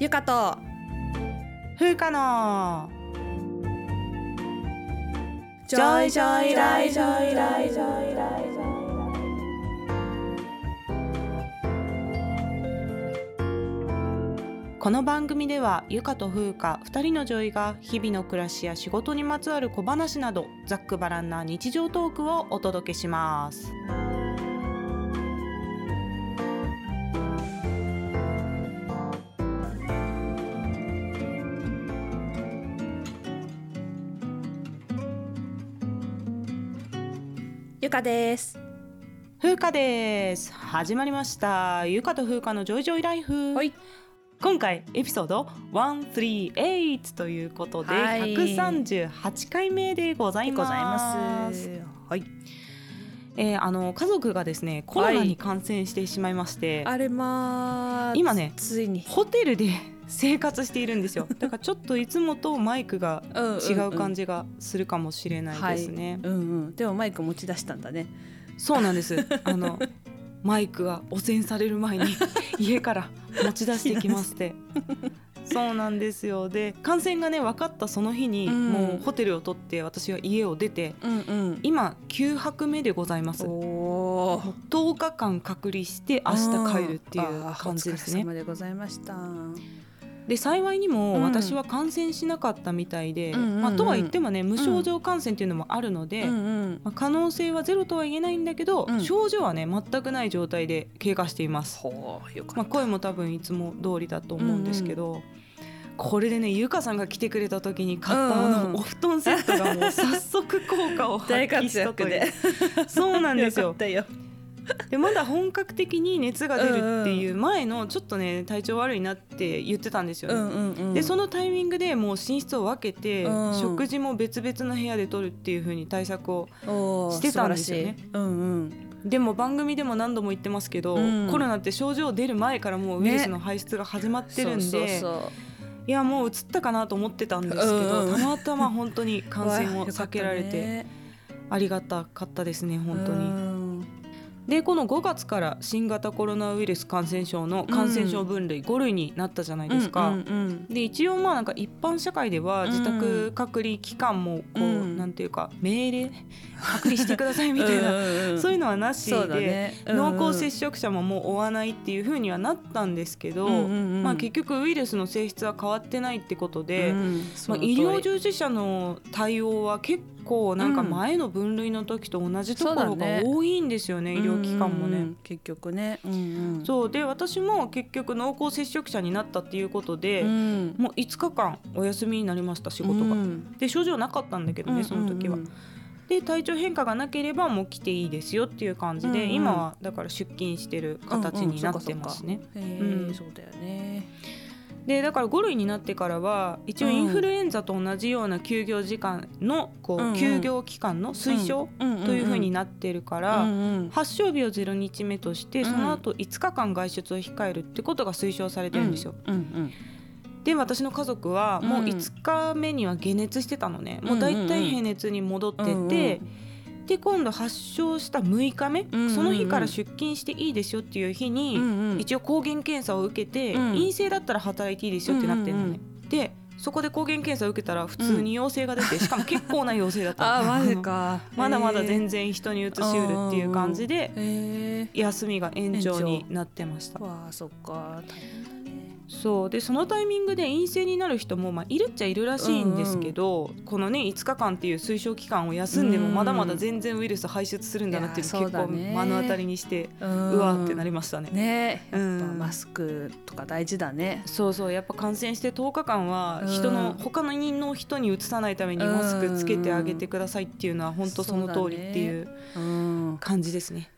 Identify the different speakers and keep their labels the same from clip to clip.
Speaker 1: ゆかと。
Speaker 2: 風花の。
Speaker 1: ジョイジョイライジョイライジョイライ
Speaker 2: この番組ではゆかと風花2人の女医が日々の暮らしや仕事にまつわる小話などざっくばらんな日常トークをお届けします
Speaker 1: かです。
Speaker 2: 風花です。始まりました。ゆかと風花のジョイジョイライフ。
Speaker 1: はい。
Speaker 2: 今回エピソード138ということで、
Speaker 1: はい。
Speaker 2: 138回目でございます。
Speaker 1: ございます。はい。
Speaker 2: えーあの家族がですねコロナに感染してしまいまして、
Speaker 1: あれまあ
Speaker 2: 今ね
Speaker 1: ついに。
Speaker 2: ホテルで生活しているんですよ。だからちょっといつもとマイクが違う感
Speaker 1: じ
Speaker 2: じがするかもしれないですね、
Speaker 1: うんうん。でもマイク持ち出したんだね。
Speaker 2: そうなんです。あのマイクが汚染される前に 家から持ち出してきまして。そうなんですよ。で感染がね分かったその日に、
Speaker 1: うん。
Speaker 2: もうホテルを取って私は家を出て
Speaker 1: うんうん。
Speaker 2: 今9泊目でございます。
Speaker 1: お
Speaker 2: も
Speaker 1: お
Speaker 2: う10日間隔離して明日帰るっていう感じですね。
Speaker 1: お疲れ様でございました
Speaker 2: で幸いにも
Speaker 1: うん。
Speaker 2: 私は感染しなかったみたいで、まあ、とは言ってもね無症状感染っていうのもあるので、まあ、可能性はゼロとは言えないんだけど、
Speaker 1: うん。
Speaker 2: 症状はね全くない状態で経過しています、まあ、声も多分いつも通りだと思うんですけど、これでねゆかさんが来てくれた時に買ったあのお布団セットがもう早速効果を発揮したという。
Speaker 1: 躍で。
Speaker 2: そうなんですよ。
Speaker 1: よ
Speaker 2: でまだ本格的に熱が出るっていう前のちょっとね体調悪いなって言ってたんですよね、
Speaker 1: うんうんうん。
Speaker 2: でそのタイミングでもう寝室を分けて、
Speaker 1: うん。
Speaker 2: 食事も別々の部屋で取るっていう風に対策をしてたんですよね。
Speaker 1: 素晴らしい。うんうん。
Speaker 2: でも番組でも何度も言ってますけど、
Speaker 1: うん。
Speaker 2: コロナって症状出る前からもうウイルスの排出が始まってるんで、
Speaker 1: そうそうそう。
Speaker 2: いやもう移ったかなと思ってたんですけど、
Speaker 1: うんうん。
Speaker 2: たまたま本当に感染を避けられて ありがたかったですね本当に。
Speaker 1: うん
Speaker 2: でこの5月から新型コロナウイルス感染症の感染症分類5類になったじゃないですか。
Speaker 1: うんうん
Speaker 2: で一応まあなんか一般社会では自宅隔離期間もこう、
Speaker 1: うん。
Speaker 2: なんていうか命令？隔離してくださいみたいな、
Speaker 1: な
Speaker 2: そういうのはなし。で、
Speaker 1: ね。うんうん。
Speaker 2: 濃厚接触者ももう追わないっていう風にはなったんですけど、
Speaker 1: うんうんうん。
Speaker 2: まあ、結局ウイルスの性質は変わってないってことで、
Speaker 1: うん。そ
Speaker 2: まあ、医療従事者の対応は結構なんか前の分類の時と同じところが多いんですよね、医療機関もね。
Speaker 1: うんうん結局ね。うんうん。
Speaker 2: そう。で私も結局濃厚接触者になったっていうことで、
Speaker 1: うん。
Speaker 2: もう5日間お休みになりました仕事が。
Speaker 1: うん。
Speaker 2: で症状なかったんだけどねその時は。
Speaker 1: うん。うん
Speaker 2: で体調変化がなければもう来ていいですよっていう感じで、
Speaker 1: うんうん。
Speaker 2: 今はだから出勤してる形になってますね。
Speaker 1: うん。うんそうだよね
Speaker 2: でだから5類になってからは一応
Speaker 1: うん。
Speaker 2: インフルエンザと同じような休業時間のこう、
Speaker 1: うんうん。
Speaker 2: 休業期間の推奨というふうになってるから、発症日を0日目としてその後5日間外出を控えるってことが推奨されてるんですよ。で私の家族はもう
Speaker 1: うん。
Speaker 2: 5日目には解熱してたのね、
Speaker 1: うん
Speaker 2: もう大体平熱に戻ってて、
Speaker 1: うんうん
Speaker 2: で今度発症した6日目、
Speaker 1: んうんうん。
Speaker 2: その日から出勤していいですよっていう日に、
Speaker 1: うんうん。
Speaker 2: 一応抗原検査を受けて、
Speaker 1: うん。
Speaker 2: 陰性だったら働いていいですよってなってるのね。
Speaker 1: うん
Speaker 2: でそこで抗原検査を受けたら普通に陽性が出て、しかも結構な陽性だったの。
Speaker 1: あマジか。
Speaker 2: まだまだ全
Speaker 1: 然
Speaker 2: 然人に移しうるっていう感じで休みが延長になってました。
Speaker 1: わあそっか。大変
Speaker 2: そう。でそのタイミングで陰性になる人も、まあ、いるっちゃいるらしいんですけど、このね5日間っていう推奨期間を休んでも
Speaker 1: うん
Speaker 2: まだまだ全然ウイルス排出するんだなっていうの
Speaker 1: いや
Speaker 2: 結構目の当たりにして
Speaker 1: う
Speaker 2: うわーってなりましたね。
Speaker 1: ね。やっぱ
Speaker 2: うん
Speaker 1: マスクとか大事だね。
Speaker 2: そうそう。やっぱ感染して10日間は
Speaker 1: うん。
Speaker 2: 人の、他の人の人にうつさないためにマスクつけてあげてくださいっていうのは本当その通りっていう
Speaker 1: うん。
Speaker 2: 感じですね。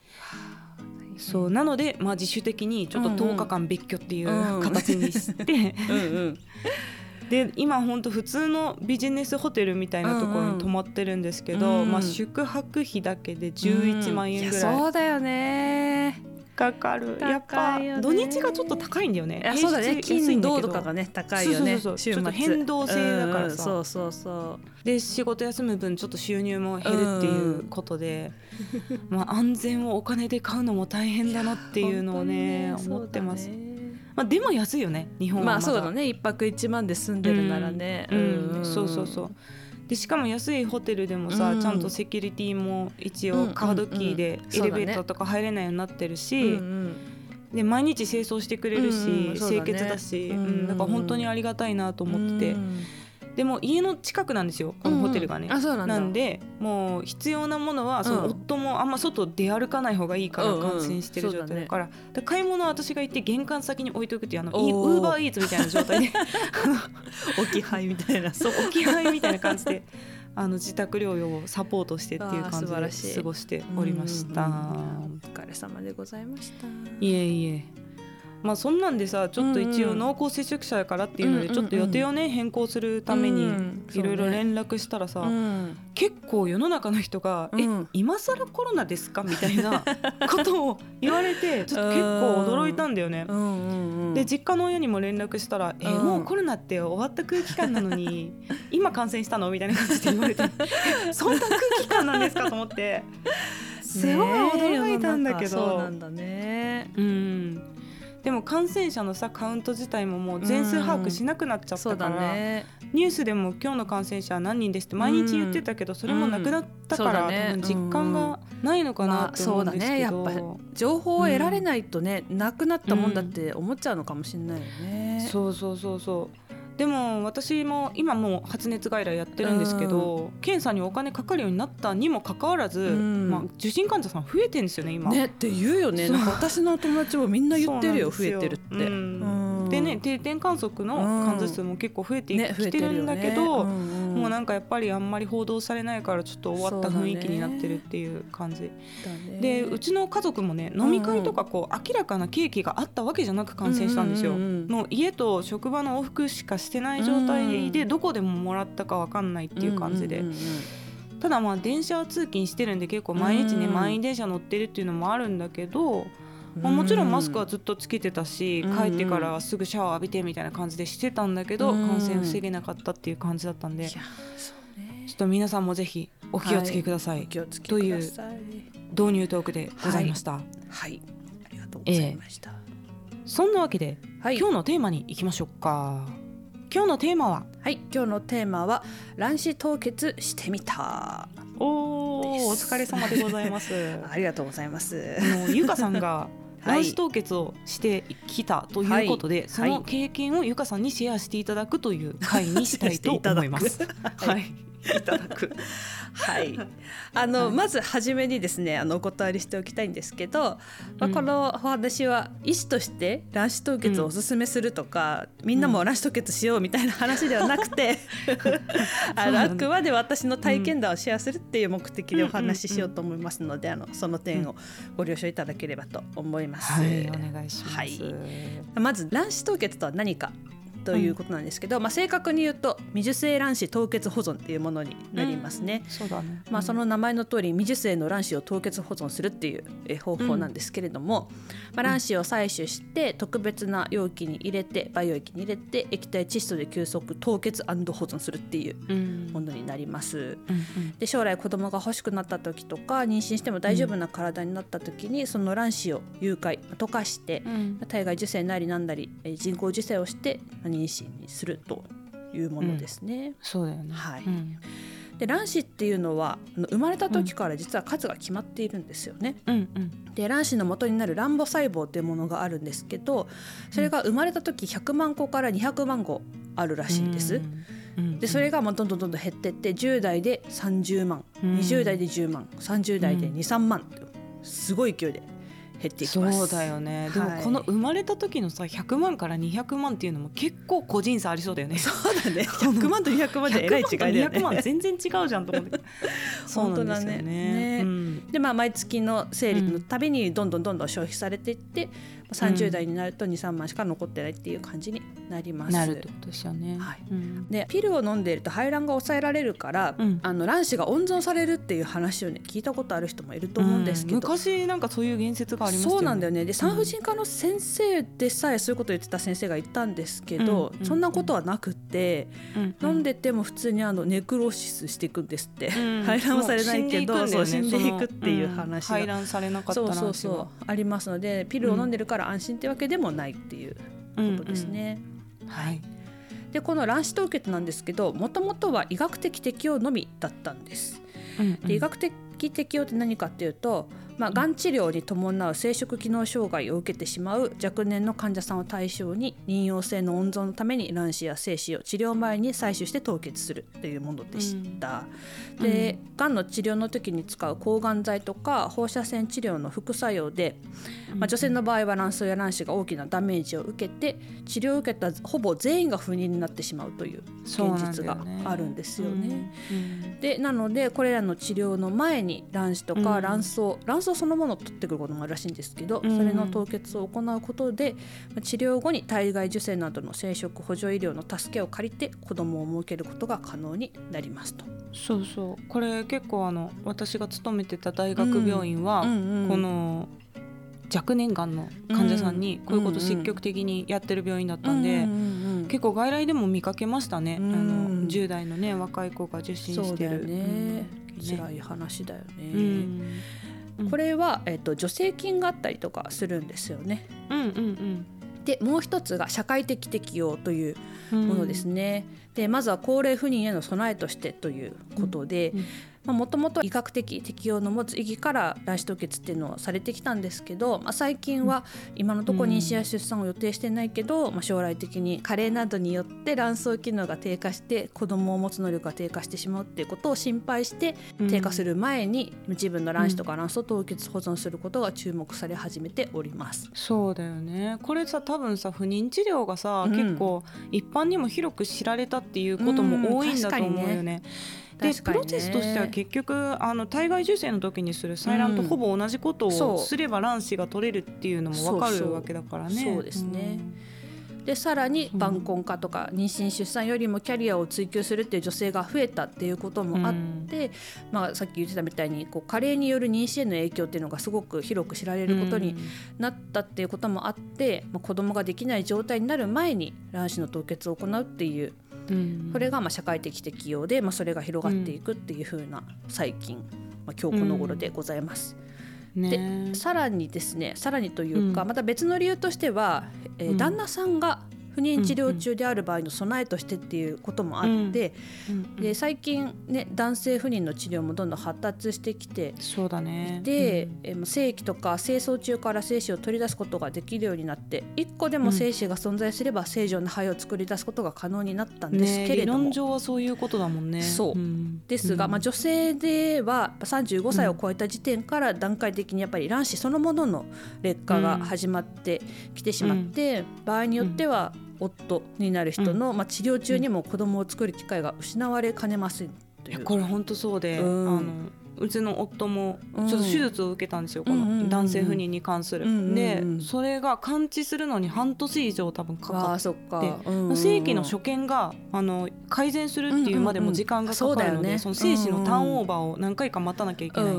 Speaker 2: そうなので、まあ、自主的にちょっと10日間別居っていう
Speaker 1: うん。
Speaker 2: 形にして、
Speaker 1: うんうん。
Speaker 2: で今本当普通のビジネスホテルみたいなところに泊まってるんですけど、
Speaker 1: うん。
Speaker 2: まあ、宿泊費だけで11万円ぐらい。
Speaker 1: そうだよね
Speaker 2: かかる、やっぱ土日がちょっと高いんだよね。
Speaker 1: いやそうだね。金土とかがね高いよね。
Speaker 2: そうそうそう
Speaker 1: 週末。
Speaker 2: ちょっと変動制だからさ。
Speaker 1: うんそうそうそ
Speaker 2: で仕事休む分ちょっと収入も減るっていうことで、まあ、安全をお金で買うのも大変っていうのをね思ってます。まあ、でも安いよね日本は
Speaker 3: まあそうだね。一泊一万で住んでるならね。
Speaker 2: うんうん。そうそうそうでしかも安いホテルでもさ、
Speaker 3: うん。
Speaker 2: ちゃんとセキュリティも一応カードキーでエレベーターとか入れないようになってるし、で毎日清掃してくれるし、清潔だし、
Speaker 3: うん
Speaker 2: だから本当にありがたいなと思ってて、
Speaker 3: うん
Speaker 2: でも家の近くなんですよこのホテルがね、
Speaker 3: うんうんあそうなんだ。
Speaker 2: でもう必要なものはその
Speaker 3: うん
Speaker 2: 夫もあんま外出歩かない方がいいから
Speaker 3: うんうん。
Speaker 2: 感染してる状態だから,、で買い物は私が行って玄関先に置いとくっていうあのウ
Speaker 3: おー。
Speaker 2: ーバーイーツみたいな状態で。
Speaker 3: 置き配みたいな。
Speaker 2: そう置き配みたいな感じであの自宅療養をサポートしてっていう感じで過ごしておりました。
Speaker 3: うんうんうん。お疲れ様でございました。
Speaker 2: いえいえまあそんなんでさちょっと一応濃厚接触者やからっていうのでちょっと予定をね変更するために
Speaker 3: うん
Speaker 2: いろいろ連絡したらさ、
Speaker 3: うん
Speaker 2: 結構世の中の人が「
Speaker 3: うん
Speaker 2: え今更コロナですか?」みたいな ことを言われてちょっと結構驚いたんだよね。で実家の親にも連絡したら「え
Speaker 3: うん
Speaker 2: もうコロナって終わった空気感なのに今感染したの?」みたいな感じで言われて「そんな空気感なんですか?」と思ってすごい驚いたんだけ
Speaker 3: ねえ世の中そうな
Speaker 2: ど。
Speaker 3: んだね
Speaker 2: うんでも感染者のさカウント自体ももう全数把握しなくなっちゃったから、
Speaker 3: ね。
Speaker 2: ニュースでも今日の感染者は何人ですって毎日言ってたけど、それもなくなったから、
Speaker 3: ね。
Speaker 2: 多分実感がないのかなって思うんですけど、
Speaker 3: まあそうだね。やっ情報を得られないとね、なくなったもんだって思っちゃうのかもしれないよね。
Speaker 2: そうそうそうそうでも私も今もう発熱外来やってるんですけど、検査にお金かかるようになったにもかかわらず、
Speaker 3: うん。
Speaker 2: まあ、受診患者さん増えてんですよね今。
Speaker 3: ねって言うよね。なんか私の友達もみんな言ってるよ。増えてるって。
Speaker 2: うん。
Speaker 3: うん
Speaker 2: でね定点観測の患者数も結構増えて
Speaker 3: ね
Speaker 2: きてるんだけど、もうなん
Speaker 3: か
Speaker 2: かやっぱりあんまり報道されないからちょっと終わった雰囲気になってるっていう感じ、でうちの家族もね飲み会とかこう明らかな契機があったわけじゃなく感染したんですよ、もう家と職場の往復しかしてない状態でどこでももらったかわかんないっていう感じで、ただまあ電車通勤してるんで結構毎日ね
Speaker 3: うん。
Speaker 2: 満員電車乗ってるっていうのもあるんだけど、まあ、もちろんマスクはずっとつけてたし、
Speaker 3: うん。
Speaker 2: 帰ってからすぐシャワー浴びてみたいな感じでしてたんだけど、
Speaker 3: うん。
Speaker 2: 感染防げなかったっていう感じだったんで、ちょっと皆さんもぜひお気をつけください、
Speaker 3: お気をつけください。
Speaker 2: 導入トークでございました、
Speaker 3: はい。ありがとうございました。
Speaker 2: そんなわけで、
Speaker 3: はい。
Speaker 2: 今日のテーマに行きましょうか。今日のテーマは？
Speaker 3: はい。今日のテーマは卵子凍結してみた。
Speaker 2: おーお疲れ様でございます。
Speaker 3: ありがとうございます。
Speaker 2: あのゆかさんが
Speaker 3: はい
Speaker 2: 卵子凍結をしてきたということで、
Speaker 3: はい。
Speaker 2: その経験をゆかさんにシェアしていただくという回にしたいと思います。
Speaker 3: は
Speaker 2: はいい、いただく。
Speaker 3: はい、あの、
Speaker 2: はい。
Speaker 3: まず初めにですねあのお断りしておきたいんですけど、まあ、
Speaker 2: うん。
Speaker 3: このお話は医師として卵子凍結をおすすめするとか、みんなも卵子凍結しようみたいな話ではなくて、あのあくまで私の体験談をシェアするっていう目的でお話ししようと思いますので、あのその点をご了承いただければと思います。
Speaker 2: はい、お願いします。
Speaker 3: はい。まず卵子凍結とは何かということなんですけど、まあ、正確に言うと未受精卵子凍結保存っていうものになりますね。
Speaker 2: そうだね。
Speaker 3: まあ、その名前の通り未受精の卵子を凍結保存するっていうえ方法なんですけれども、まあ、卵子を採取して特別な容器に入れて培養液に入れて液体窒素で急速凍結保存するっていう
Speaker 2: うん、
Speaker 3: ものになります。
Speaker 2: うんうん。
Speaker 3: で将来子供が欲しくなった時とか妊娠しても大丈夫な体になった時に、その卵子を誘拐溶かして、
Speaker 2: うん。そうだよね。
Speaker 3: はい。
Speaker 2: うん。
Speaker 3: で卵子っていうのは生まれた時から実は数が決まっているんですよね。
Speaker 2: うんうん。
Speaker 3: で卵子の元になる卵母細胞っていうものがあるんですけどそれが生まれた時100万個から200万個あるらしいんです。
Speaker 2: うん。
Speaker 3: でそれがまあどんどんどんどん減ってって10代で30万、
Speaker 2: うん。
Speaker 3: 20代で10万30代で23万とすごい勢いで減っていきます。
Speaker 2: そうだよね。でも
Speaker 3: はい
Speaker 2: この生まれた時のさ100万から200万っていうのも結構個人差ありそうだよね。
Speaker 3: そうだね 100万と200万じゃえらい違いだよ
Speaker 2: 100万と200万
Speaker 3: ね。
Speaker 2: 全然違うじゃんと思って。そうなんですよ
Speaker 3: ね
Speaker 2: ね。
Speaker 3: ね
Speaker 2: うん
Speaker 3: でまあ毎月の生理のたびにどんどんどんどん消費されていって、30代になると23万しか残ってないっていう感じになります。
Speaker 2: なるってことですよね。
Speaker 3: はい。
Speaker 2: うん。
Speaker 3: でピルを飲んでいると排卵が抑えられるから、
Speaker 2: うん。
Speaker 3: あの卵子が温存されるっていう話をね聞いたことある人もいると思うんですけど、
Speaker 2: うん。昔なんかそういう言説がありましたよね。
Speaker 3: そうなんだよね。で産婦人科の先生でさえそういうことを言ってた先生がいたんですけど、
Speaker 2: うん
Speaker 3: そんなことはなくって、
Speaker 2: うん
Speaker 3: 飲んでても普通にあのネクローシスしていくんですって、
Speaker 2: うん。
Speaker 3: 排卵はされないけど
Speaker 2: も
Speaker 3: そう死んでいくっていう話
Speaker 2: 排卵されなかった
Speaker 3: そうそうそう。ありますのでピルを飲んでるから安心ってわけでもないっていうことですね。
Speaker 2: はい
Speaker 3: でこの卵子凍結なんですけどもともとは医学的適用のみだったんです。で医学的適用って何かっていうと、まあ、がん治療に伴う生殖機能障害を受けてしまう若年の患者さんを対象に妊用性の温存のために卵子や精子を治療前に採取して凍結するというものでした。
Speaker 2: うん。
Speaker 3: でがんの治療の時に使う抗がん剤とか放射線治療の副作用で、まあ、女性の場合は卵巣や卵子が大きなダメージを受けて治療を受けたほぼ全員が不妊になってしまうという現実があるんですよね。でなのでこれらの治療の前に卵子とか
Speaker 2: うん。
Speaker 3: 卵巣、卵巣そのものを取ってくることもあるらしいんですけど、
Speaker 2: うん。
Speaker 3: それの凍結を行うことでまあ治療後に体外受精などの生殖補助医療の助けを借りて子供を設けることが可能になりますと。
Speaker 2: そうそう。これ結構あの私が勤めてた大学病院は、
Speaker 3: うんうん
Speaker 2: この若年がんの患者さんにこういうこと積極的にやってる病院だったんで、
Speaker 3: うんうんうん
Speaker 2: 結構外来でも見かけましたね、
Speaker 3: うん
Speaker 2: あの10代のね若い子が受診してる。
Speaker 3: ね、
Speaker 2: うん。
Speaker 3: 辛い話だよね、
Speaker 2: うんうん
Speaker 3: これは、えっと、助成金があったりとかするんですよね。
Speaker 2: うんうん
Speaker 3: でもう一つが社会的適用という
Speaker 2: うん。
Speaker 3: ものですね、でまずは高齢不妊への備えとしてということで
Speaker 2: うん
Speaker 3: もともと医学的適用の持つ意義から卵子凍結っていうのをされてきたんですけど、まあ、最近は今のところ妊娠や出産を予定してないけど、まあ、将来的に加齢などによって卵巣機能が低下して子供を持つ能力が低下してしまうっていうことを心配して低下する前に自分の卵子とか卵巣を凍結保存することが注目され始めております。
Speaker 2: そうだよね。これさ多分さ不妊治療がさ、
Speaker 3: うん。
Speaker 2: 結構一般にも広く知られたっていうことも多いんだと思うよね。で
Speaker 3: 確かにね。
Speaker 2: プロセスとしては結局あの体外受精の時にする採卵とほぼ同じことをすれば卵子が取れるっていうのも分かるわけだからね。
Speaker 3: そうですね。でさらに
Speaker 2: うん。
Speaker 3: 晩婚化とか妊娠出産よりもキャリアを追求するっていう女性が増えたっていうこともあって、まあ、さっき言ってたみたいにこう加齢による妊娠への影響っていうのがすごく広く知られることになったっていうこともあって、まあ、子供ができない状態になる前に卵子の凍結を行うっていう
Speaker 2: うん。うん
Speaker 3: これがまあ社会的適用で、まあ、それが広がっていくっていう風な最近、まあ、今日この頃でございます。
Speaker 2: ね
Speaker 3: でさらにですねさらにというか、
Speaker 2: うん。
Speaker 3: また別の理由としては、えー
Speaker 2: うん。
Speaker 3: 旦那さんが不妊治療中である場合の備えとしてっていうこともあって、
Speaker 2: うん
Speaker 3: で最近ね男性不妊の治療もどんどん発達してきて
Speaker 2: そうだね。
Speaker 3: で、
Speaker 2: うん。
Speaker 3: えー精子とか精巣中から精子を取り出すことができるようになって1個でも精子が存在すれば正常な肺を作り出すことが可能になったんです
Speaker 2: ね
Speaker 3: けれども、
Speaker 2: 理論上はそういうことだもんね。
Speaker 3: そう。ん。ですが、
Speaker 2: うん。
Speaker 3: まあ、女性では35歳を超えた時点から段階的にやっぱり卵子そのものの劣化が始まってきてしまって、場合によっては夫になる人の、まあ、治療中にも子供を作る機会が失われかねませんとい
Speaker 2: やこれ本当そうで、
Speaker 3: うん。
Speaker 2: あのうちの夫も
Speaker 3: うん。
Speaker 2: ちょっと手術を受けたんですよ、この男性不妊に関する。でそれが完治するのに半年以上多分か
Speaker 3: あ
Speaker 2: かっ
Speaker 3: ーそっか。
Speaker 2: で
Speaker 3: うんうん
Speaker 2: 正規の所見があの改善するっていうまでも時間がかかるので、
Speaker 3: そ
Speaker 2: の精子のターンオーバーを何回か待たなきゃいけない。っ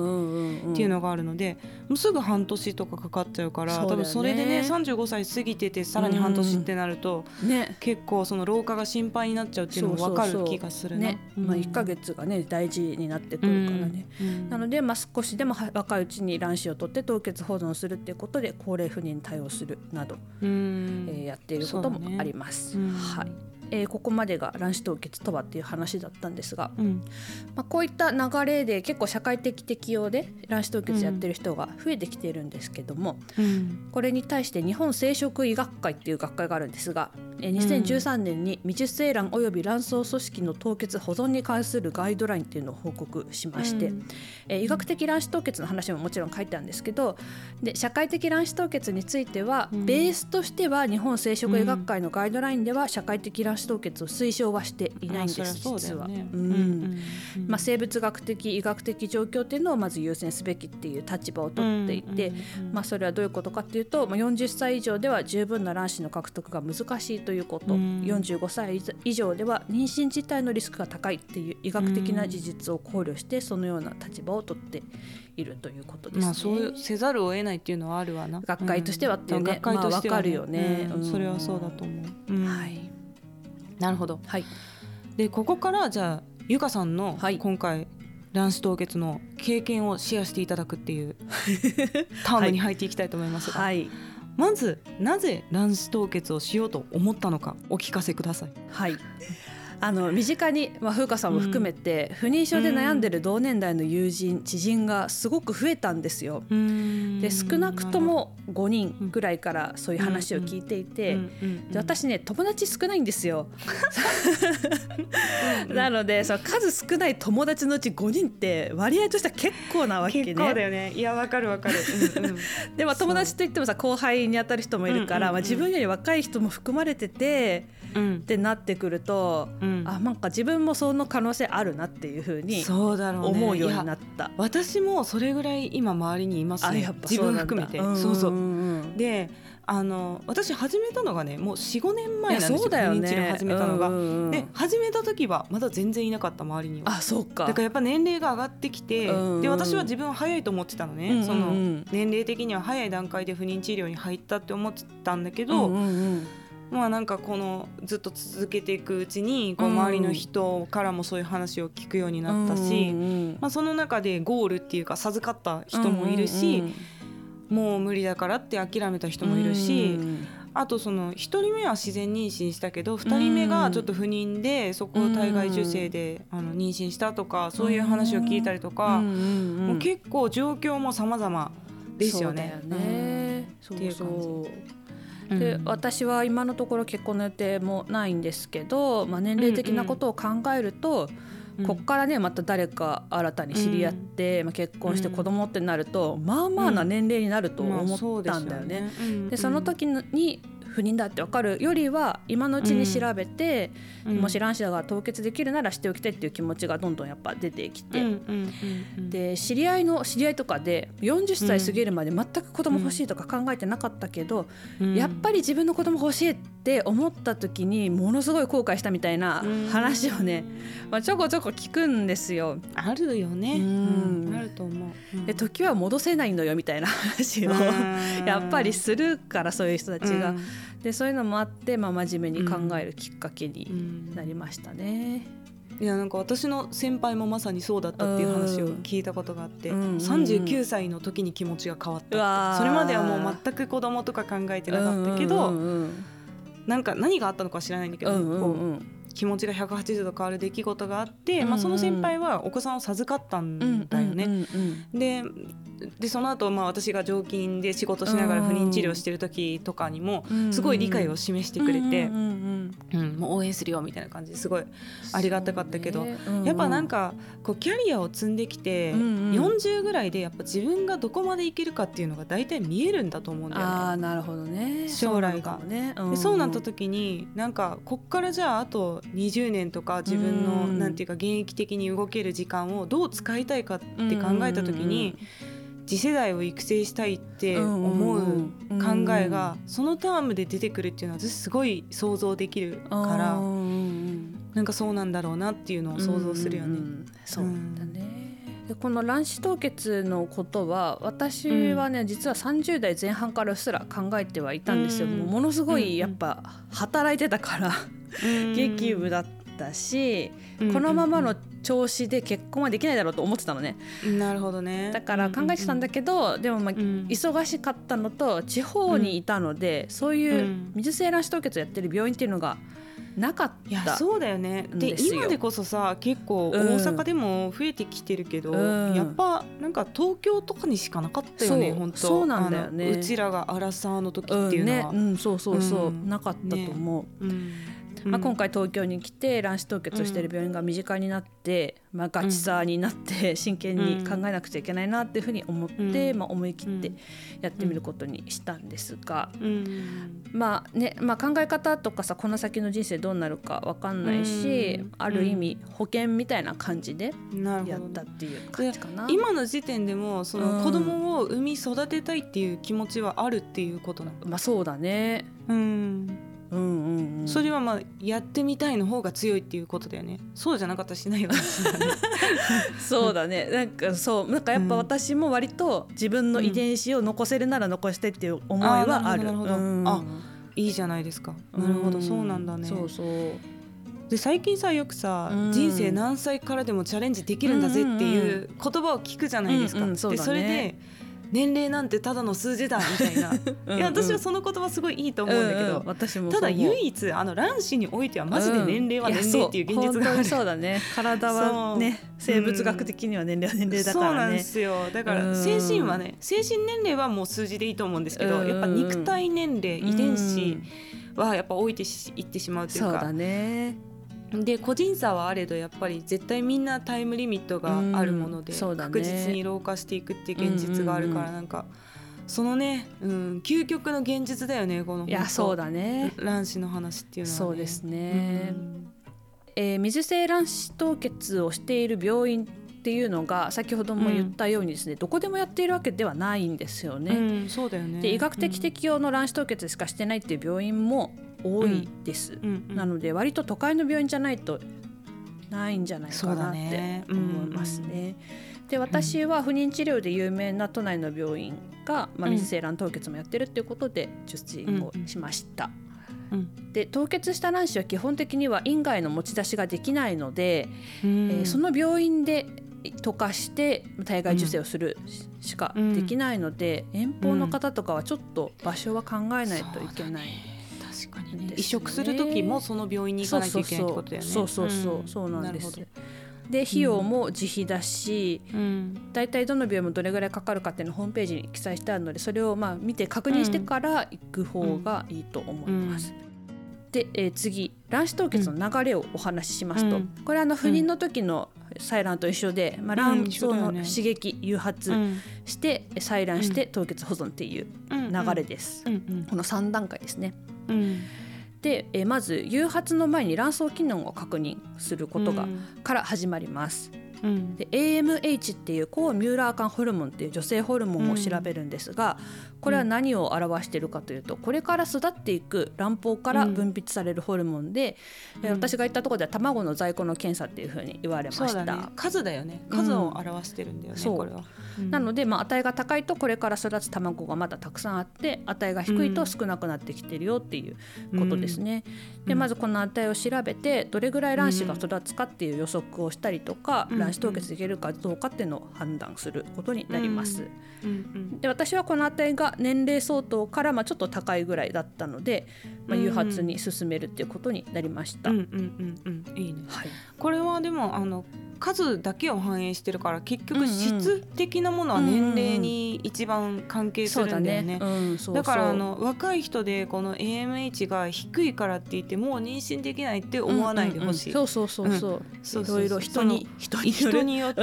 Speaker 2: ていうのがあるのでもうすぐ半年とかかかっちゃうから多分それでね35歳過ぎててさらに半年ってなると、
Speaker 3: ね。
Speaker 2: 結構その老化が心配になっちゃうっていうのも分かる気がするな。
Speaker 3: ね、まあ、1か月がね大事になってくるからね。
Speaker 2: うん
Speaker 3: なので、まあ、少しでもは若いうちに卵子を取って凍結保存するっていうことで高齢不妊に対応するなど、
Speaker 2: うん。
Speaker 3: えーやっていることもあります。
Speaker 2: ねうん。
Speaker 3: はいえーここまでが卵子凍結とはっていう話だったんですが、
Speaker 2: うん。
Speaker 3: まあ、こういった流れで結構社会的適用で卵子凍結やってる人が増えてきているんですけども、
Speaker 2: うん。
Speaker 3: これに対して日本生殖医学会っていう学会があるんですがえー2013年に未受精卵および卵巣組織の凍結保存に関するガイドラインっていうのを報告しまして、
Speaker 2: うん。
Speaker 3: えー医学的卵子凍結の話ももちろん書いてあるんですけどで社会的卵子凍結については、
Speaker 2: うん。
Speaker 3: ベースとしては日本生殖医学会のガイドラインでは社会的卵子凍結を推奨はしていないんです、実は。まあ、生物学的医学的状況っていうのをまず優先すべきっていう立場を取っていて、まあ、それはどういうことかっていうと、まあ、40歳以上では十分な卵子の獲得が難しいということ、
Speaker 2: うん。
Speaker 3: 45歳以上では妊娠自体のリスクが高いっていう医学的な事実を考慮してそのような立場を取っているということですね。
Speaker 2: まあそういうせざるを得ないっていうのはあるわな。
Speaker 3: 学会としてはっていうね。
Speaker 2: ん。学会としては
Speaker 3: まあわかるよね。うん。
Speaker 2: うん。それはそうだと思う、うん。
Speaker 3: はい、
Speaker 2: なるほど。
Speaker 3: はい。
Speaker 2: でここからじゃあゆかさんの
Speaker 3: はい。
Speaker 2: 今回卵子凍結の経験をシェアしていただくっていう タームに入っていきたいと思いますが、
Speaker 3: はい。
Speaker 2: まずなぜ卵子凍結をしようと思ったのかお聞かせください。
Speaker 3: はいあの身近に、まあ、風花さんも含めて、不妊症で悩んでる同年代の友人、知人がすごく増えたんですよ。で少なくとも5人ぐらいからそういう話を聞いていて、で私ね友達少ないんですよ。なのでその数少ない友達のうち5人って割合としては結構なわけね。
Speaker 2: 結構だよね。いやわかるわかる。うんうん、
Speaker 3: でも友達といってもさ後輩にあたる人もいるから、まあ、自分より若い人も含まれてて、うん、ってなってくると、うん、あなんか自分もその可能性あるなっていうふうに思うようになった。
Speaker 2: 私もそれぐらい今周りにいますね。自分含めて。そうそう。であの私始めたのがねもう45年前なんですよ。そうだよ、ね、治療始めたのが、うんうん、で始めた時はまだ全然いなかった周りには。
Speaker 3: あそうか。
Speaker 2: だからやっぱ年齢が上がってきて、うんうん、で私は自分は早いと思ってたのね、うんうん、その年齢的には早い段階で不妊治療に入ったって思ってたんだけど、うんうんうんまあなんかこのずっと続けていくうちにこう周りの人からもそういう話を聞くようになったし、まあ、その中でゴールっていうか授かった人もいるし、もう無理だからって諦めた人もいるし。あとその1人目は自然妊娠したけど2人目がちょっと不妊でそこを体外受精であの妊娠したとかそういう話を聞いたりとかもう結構状況も様々ですよね。
Speaker 3: そうね、うん、っていう感じ。で、私は今のところ結婚の予定もないんですけど、まあ、年齢的なことを考えると、うん、こっからねまた誰か新たに知り合って、うん、まあ、結婚して子供ってなると、まあまあな年齢になると思ったんだよね。でその時に不妊だって分かるよりは今のうちに調べて、うん、もし卵子が凍結できるならしておきたいっていう気持ちがどんどんやっぱ出てきて、で知り合いの知り合いとかで40歳過ぎるまで全く子供欲しいとか考えてなかったけど、うん、やっぱり自分の子供欲しいって思った時にものすごい後悔したみたいな話をね、まあ、ちょこちょこ聞くんですよ。
Speaker 2: あるよね、うん、あると思
Speaker 3: う。で時は戻せないのよみたいな話を やっぱりするからそういう人たちが。でそういうのもあって、まあ、真面目に考えるきっかけになりましたね。
Speaker 2: いやなんか私の先輩もまさにそうだったっていう話を聞いたことがあって、うん、39歳の時に気持ちが変わったそれまではもう全く子供とか考えてなかったけど、うんうんうん、なんか何があったのか知らないんだけど、うんうんうん、気持ちが180度変わる出来事があって、うんうん、まあ、その先輩はお子さんを授かったんだよね。うんうんうんうん、ででその後、まあ私が常勤で仕事しながら不妊治療してる時とかにもすごい理解を示してくれて、応援するよみたいな感じですごいありがたかったけど、ねうん、やっぱなんかこうキャリアを積んできて、うんうん、40ぐらいでやっぱ自分がどこまでいけるかっていうのが大体見えるんだと思うんだよね。
Speaker 3: あなるほどね。
Speaker 2: 将来が。そうね。うんそうなった時になんかこっからじゃああと20年とか自分の、うん、なんていうか現役的に動ける時間をどう使いたいかって考えた時に。うんうん次世代を育成したいって思う考えがそのタームで出てくるっていうのは私すごい想像できるからなんかそうなんだろうなっていうのを想像するよね。
Speaker 3: そうだね。でこの卵子凍結のことは私はね、うん、実は30代前半からうっすら考えてはいたんですよ、うん、もものすごいやっぱ働いてたから激務だったし、このままの調子で結婚はできないだろうと思ってたのね。
Speaker 2: なるほどね。
Speaker 3: だから考えてたんだけど、でもまあ、忙しかったのと地方にいたので、そういう水性卵子凍結をやってる病院っていうのがなかった。いや
Speaker 2: そうだよね。で今でこそさ結構大阪でも増えてきてるけど、うん、やっぱなんか東京とかにしかなかったよね本当。
Speaker 3: そうなんだよね。
Speaker 2: うちらがアラサーの時っていうのは、
Speaker 3: うん、ね。うん、そうそうそう、なかったと思う、ねまあ、今回東京に来て卵子凍結をしている病院が身近になって、まあ、ガチさになって真剣に考えなくちゃいけないなっていうふうに思って、まあ、思い切ってやってみることにしたんですが、まあねまあ、考え方とかさこの先の人生どうなるか分かんないし、ある意味保険みたいな感じでやったっていう感じかな。
Speaker 2: 今の時点でもその子供を産み育てたいっていう気持ちはあるっていうことなの、
Speaker 3: まあそうだね。うん
Speaker 2: うんうんうん、それはまあやってみたいの方が強いっていうことだよね。そうじゃなかったらしないよね。
Speaker 3: そうだね。なんかそう。なんかやっぱ私も割と自分の遺伝子を残せるなら残してっていう思いはある、
Speaker 2: うん、あいいじゃないですか。なるほど、そうなんだね。
Speaker 3: そうそう。
Speaker 2: で最近さよくさ、うん、人生何歳からでもチャレンジできるんだぜっていう言葉を聞くじゃないですか。うんうんそね、でそれで年齢なんてただの数字だみたいな。いや私はその言葉すごいいいと思うんだけど、
Speaker 3: 私も
Speaker 2: ただ唯一あの卵子においてはマジで年齢は年齢っていう現実がある、
Speaker 3: そうだね。体はね生物学的には年齢は年齢だからね、
Speaker 2: そうなんですよ。だから精神はね精神年齢はもう数字でいいと思うんですけどやっぱ肉体年齢遺伝子はやっぱ置いていってしまうというか。
Speaker 3: そうだね
Speaker 2: で個人差はあれどやっぱり絶対みんなタイムリミットがあるもので、
Speaker 3: うんね、
Speaker 2: 確実に老化していくっていう現実があるからなんか。そのね、うん、究極の現実だよねこの
Speaker 3: いやそうだね。
Speaker 2: 卵子の話っていうのは、
Speaker 3: ね、そうですね、うん、えー、水性卵子凍結をしている病院っていうのが先ほども言ったようにですね、うん、どこでもやっているわけではないんですよね。
Speaker 2: うん、そうだよね。
Speaker 3: で医学的適用の卵子凍結しかしてないっていう病院も多いです。なので割と都会の病院じゃないとないんじゃないかなって思いますね。で私は不妊治療で有名な都内の病院が、まあ、水性卵凍結もやってるっていうことで受診をしました。で凍結した卵子は基本的には院外の持ち出しができないので、えー、その病院で溶かして体外受精をするしかできないので、うん、遠方の方とかはちょっと場所は考えないといけない。
Speaker 2: 確かに、ね、移植する時もその病院に行かないといけないってことだよね。
Speaker 3: そうそうそう、うん、そうなんです。で費用も自費だし、うん、大体どの病院もどれぐらいかかるかっていうのをホームページに記載してあるのでそれをまあ見て確認してから行く方がいいと思います。で、えー、次卵子凍結の流れをお話ししますと、これあの不妊の時の採卵と一緒で、まあ、卵巣の刺激、誘発して、採卵して凍結保存っていう流れです。この3段階ですね。で、えまず誘発の前に卵巣機能を確認することが、から始まります。うん、で AMH っていう抗ミューラー管ホルモンっていう女性ホルモンを調べるんですが、これは何を表しているかというとこれから育っていく卵胞から分泌されるホルモンで、うん、私が言ったところでは卵の在庫の検査っていうふうに言われました、ね、
Speaker 2: 数だよね。数を表してるんだよね、これは、
Speaker 3: なので、まあ、値が高いとこれから育つ卵がまだたくさんあって値が低いと少なくなってきてるよっていうことですね、でまずこの値を調べてどれぐらい卵子が育つかっていう予測をしたりとか、卵子凍結できるかどうかっていうのを判断することになります、で私はこの値が年齢相当からまあちょっと高いぐらいだったので、まあ、誘発に進めるっていうことになりました。うんうん
Speaker 2: うんうん、いいね、はい、これはでもあの数だけを反映してるから結局質的なものは年齢に一番関係するんだよね。だからあの若い人でこの AMH が低いからって言ってもう妊娠できないって思わないでほしい。
Speaker 3: そうそうそうそう。いろいろ人に
Speaker 2: 人に人によって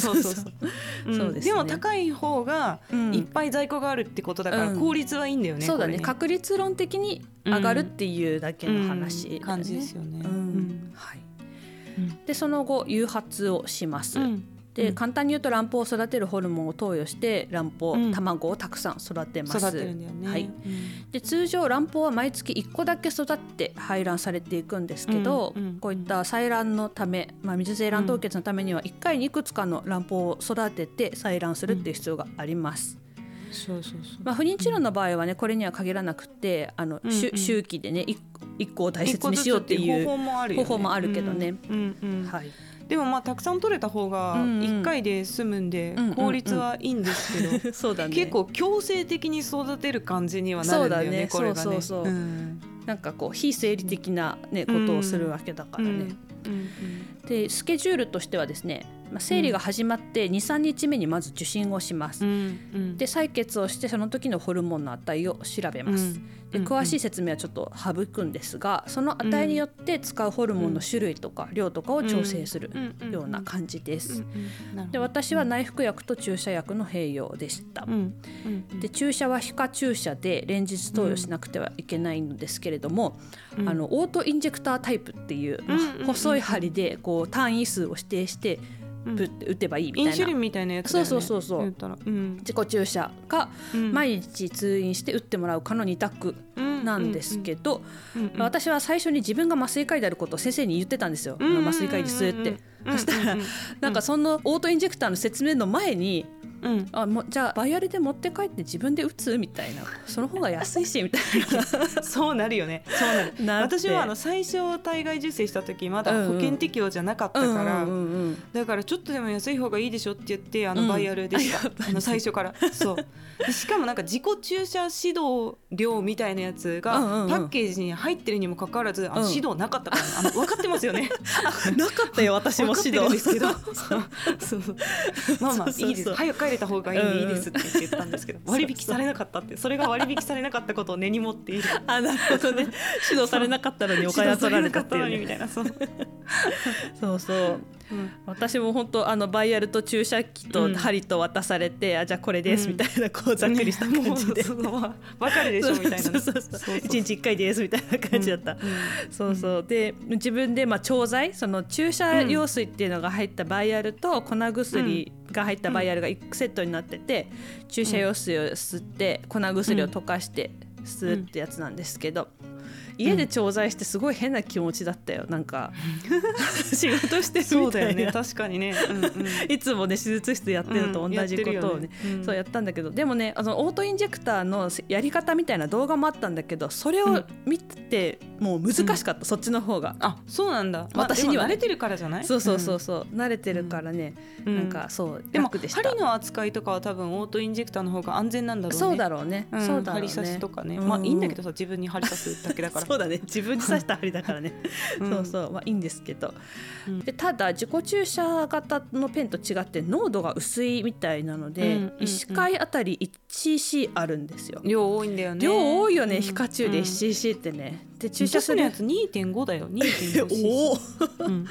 Speaker 2: そうそうそう。そうです、でも高い方がいっぱい在庫があるってことだから効率はいいんだよね。
Speaker 3: そうだね。確率論的に上がるっていうだけの話、
Speaker 2: 感じですよね。
Speaker 3: はい。でその後誘発をします。で簡単に言うと卵胞を育てるホルモンを投与して卵胞、卵をたくさん育てます。はい、で通常卵胞は毎月1個だけ育って排卵されていくんですけど、こういった採卵のため、まあ、水性卵凍結のためには1回にいくつかの卵胞を育てて採卵するっていう必要があります。そうそうそう。まあ、不妊治療の場合はねこれには限らなくてあの、うんうん、周期でね一個を大切にしようっていう方法もあるけどね。
Speaker 2: はい、でもまあたくさん取れた方が1回で済むんで効率はいいんですけど、そうだね、結構強制的に育てる感じにはなるんだよねね。これがね。そうそうそう、うん、
Speaker 3: なんかこう非生理的な、ね、ことをするわけだからね。うんうん。でスケジュールとしてはですねまあ、生理が始まって23日目にまず受診をします、うんうん、で採血をしてその時のホルモンの値を調べます、うん、で詳しい説明はちょっと省くんですがその値によって使うホルモンの種類とか量とかを調整するような感じです。で私は内服薬と注射薬の併用でした。で注射は皮下注射で連日投与しなくてはいけないんですけれどもあのオートインジェクタータイプっていう、まあ、細い針でこう単位数を指定してぶって打てばいいみたいな、イン
Speaker 2: シュリンみたいなやつ、ね、
Speaker 3: そうそうそうそう、うん、自己注射か、毎日通院して打ってもらうかの2択なんですけど、私は最初に自分が麻酔科医であることを先生に言ってたんですよ、麻酔科医ですって、そしたら、なんかそのオートインジェクターの説明の前に
Speaker 2: うん、
Speaker 3: あもじゃあバイアルで持って帰って自分で打つ？みたいな。その方が安いしみたい
Speaker 2: な。そうなるよね。そうなる。な私はあの最初体外受精した時まだ保険適用じゃなかったから、だからちょっとでも安い方がいいでしょって言ってあのバイアルでした、うん、あの最初から。そう。しかもなんか自己注射指導料みたいなやつがパッケージに入ってるにもかかわらず、あの指導なかったから、ね、あの分かってますよね。
Speaker 3: なかったよ私も指導。
Speaker 2: ですけど。そう。まあまあいいです。早く帰れた方がいいんですって言ったんですけど、割引されなかったってそれが割引されなかったことを根に持っている。
Speaker 3: あなるほどね。指導されなかったのにお金取られたっていう、
Speaker 2: ね、みたいなそう。
Speaker 3: そうそう、うん、私も本当あのバイアルと注射器と針と渡されて、うん、あじゃあこれですみたいなこうざっくりした 感じで、
Speaker 2: うん、分かるでしょみたいなそうそう
Speaker 3: そう一日一回ですみたいな感じだった、そうそうで自分でまあ調剤その注射用水っていうのが入ったバイアルと粉薬が入ったバイアルが1セットになってて、注射用水を吸って粉薬を溶かして吸うってやつなんですけど、家で調剤してすごい変な気持ちだったよ。なんか 仕事してるみたいな、
Speaker 2: ね、確かにね、うんうん、
Speaker 3: いつもね手術室でやってると同じことをねうん。ねうん、そうやったんだけど。でもねあのオートインジェクターのやり方みたいな動画もあったんだけどそれを見て、もう難しかった、そっちの方が。
Speaker 2: あそうなんだ。私には、慣れてるからじゃない？
Speaker 3: そうそうそうそう、慣れてるからね、なんかそう
Speaker 2: でも針の扱いとかは多分オートインジェクターの方が安全なんだろうね。
Speaker 3: そうだろうね、そうだ
Speaker 2: ろうね。針刺しとかね、まあいいんだけどさ自分に針刺すだけだから
Speaker 3: そうだね。自分に刺した針だからね、そうそう。まあいいんですけど、でただ自己注射型のペンと違って濃度が薄いみたいなので、医師会あたり 1cc あるんですよ。
Speaker 2: 量多いんだよね。
Speaker 3: 量多いよね、皮下注で 1cc ってね、
Speaker 2: で注射するやつ2.5だよ。2.5 おお、うん、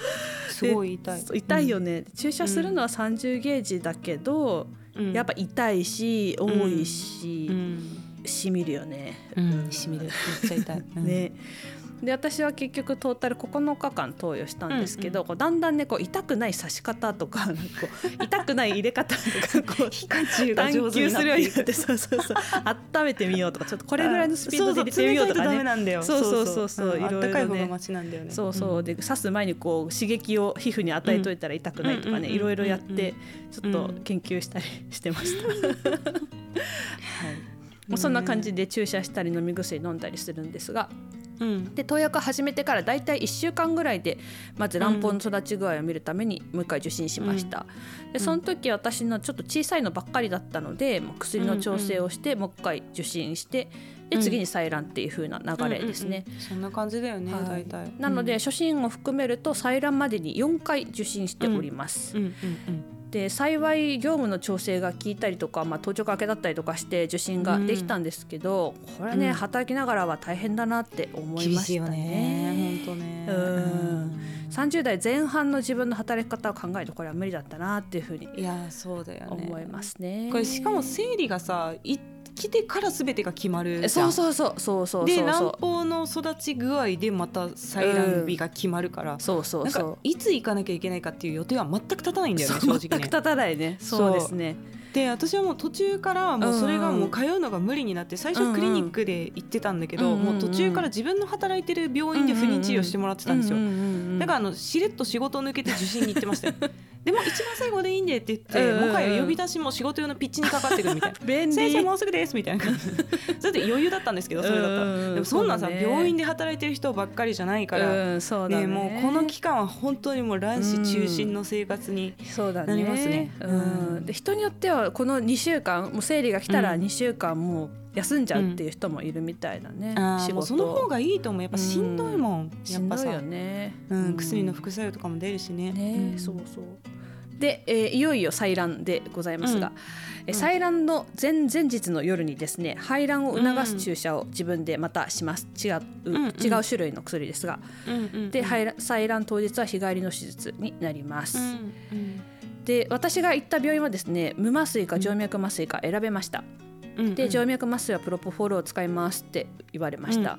Speaker 2: すごい痛い。
Speaker 3: 痛いよね、注射するのは30ゲージだけど、やっぱ痛いし多いし、しみるよね。
Speaker 2: うん、しみる。めっちゃ痛い。
Speaker 3: ね。で私は結局トータル9日間投与したんですけど、うんうん、こうだんだんねこう痛くない刺し方とか こう痛くない入れ方とかこう
Speaker 2: 探
Speaker 3: 求するようになってそうそうそう。温めてみようとかちょっとこれぐらいのスピードで入れてみようとか
Speaker 2: ね。
Speaker 3: そうそうそうそう
Speaker 2: いろいろね。
Speaker 3: そうそう。で刺す前にこう刺激を皮膚に与えといたら痛くないとかねいろいろやってちょっと研究したりしてました。はいもうそんな感じで注射したり飲み薬飲んだりするんですがうん、で投薬始めてから大体1週間ぐらいでまず卵胞の育ち具合を見るためにもう一回受診しました、うん、でその時私のちょっと小さいのばっかりだったので薬の調整をしてもう一回受診してで次に採卵っていう風な流れですね、
Speaker 2: うんうんうん、そんな感じだよね、はい、大体。
Speaker 3: なので、初診を含めると採卵までに4回受診しております、うんうんうんで幸い業務の調整が効いたりとか、まあ、当直明けだったりとかして受診ができたんですけど、うん、これね、うん、働きながらは大変だなって思いましたね。
Speaker 2: 本当ね。
Speaker 3: うん。30代前半の自分の働き方を考えるとこれは無理だったなっていうふうにいやそうだよ、ね、思いますね。
Speaker 2: これしかも生理がさい来てから全てが決まる
Speaker 3: そうそうそうそうそう
Speaker 2: で卵胞の育ち具合でまた採卵日が決まるから、うん、
Speaker 3: そうそう。そう
Speaker 2: いつ行かなきゃいけないかっていう予定は全く立たないんだよね正直ね。
Speaker 3: 全く立たないね。そう。ですね。
Speaker 2: で私はもう途中からもうそれがもう通うのが無理になって最初クリニックで行ってたんだけど、もう途中から自分の働いてる病院で不妊治療してもらってたんですよ。だからあのしれっと仕事を抜けて受診に行ってましたよでも一番最後でいいんでって言って、もはや呼び出しも仕事用のピッチにかかってくるみたいな。
Speaker 3: 便利。
Speaker 2: 先生もうすぐですみたいな。それで余裕だったんですけどそれだったら。でもそんなさ、ね、病院で働いてる人ばっかりじゃないから、
Speaker 3: うんそうね、
Speaker 2: ね、もうこの期間は本当にもう卵子中心の生活になりますね。
Speaker 3: うん、うん、で人によってはこの2週間もう生理が来たら2週間もう休んじゃうっていう人もいるみたいだね、
Speaker 2: うん、仕事。その方がいいと思うやっぱしんどいもん、うん、やっぱさ。
Speaker 3: よね、
Speaker 2: うん、薬の副作用とかも出るしね。
Speaker 3: ね、そうそう。で、えー、いよいよ採卵でございますが、うん、採卵の前々日の夜にですね排卵を促す注射を自分でまたします。違ううんうん、違う種類の薬ですが、うんうんうん、で採卵当日は日帰りの手術になります。うんうん。で私が行った病院はですね無麻酔か静脈麻酔か選べました。で静脈麻酔はプロポフォールを使いますって言われました、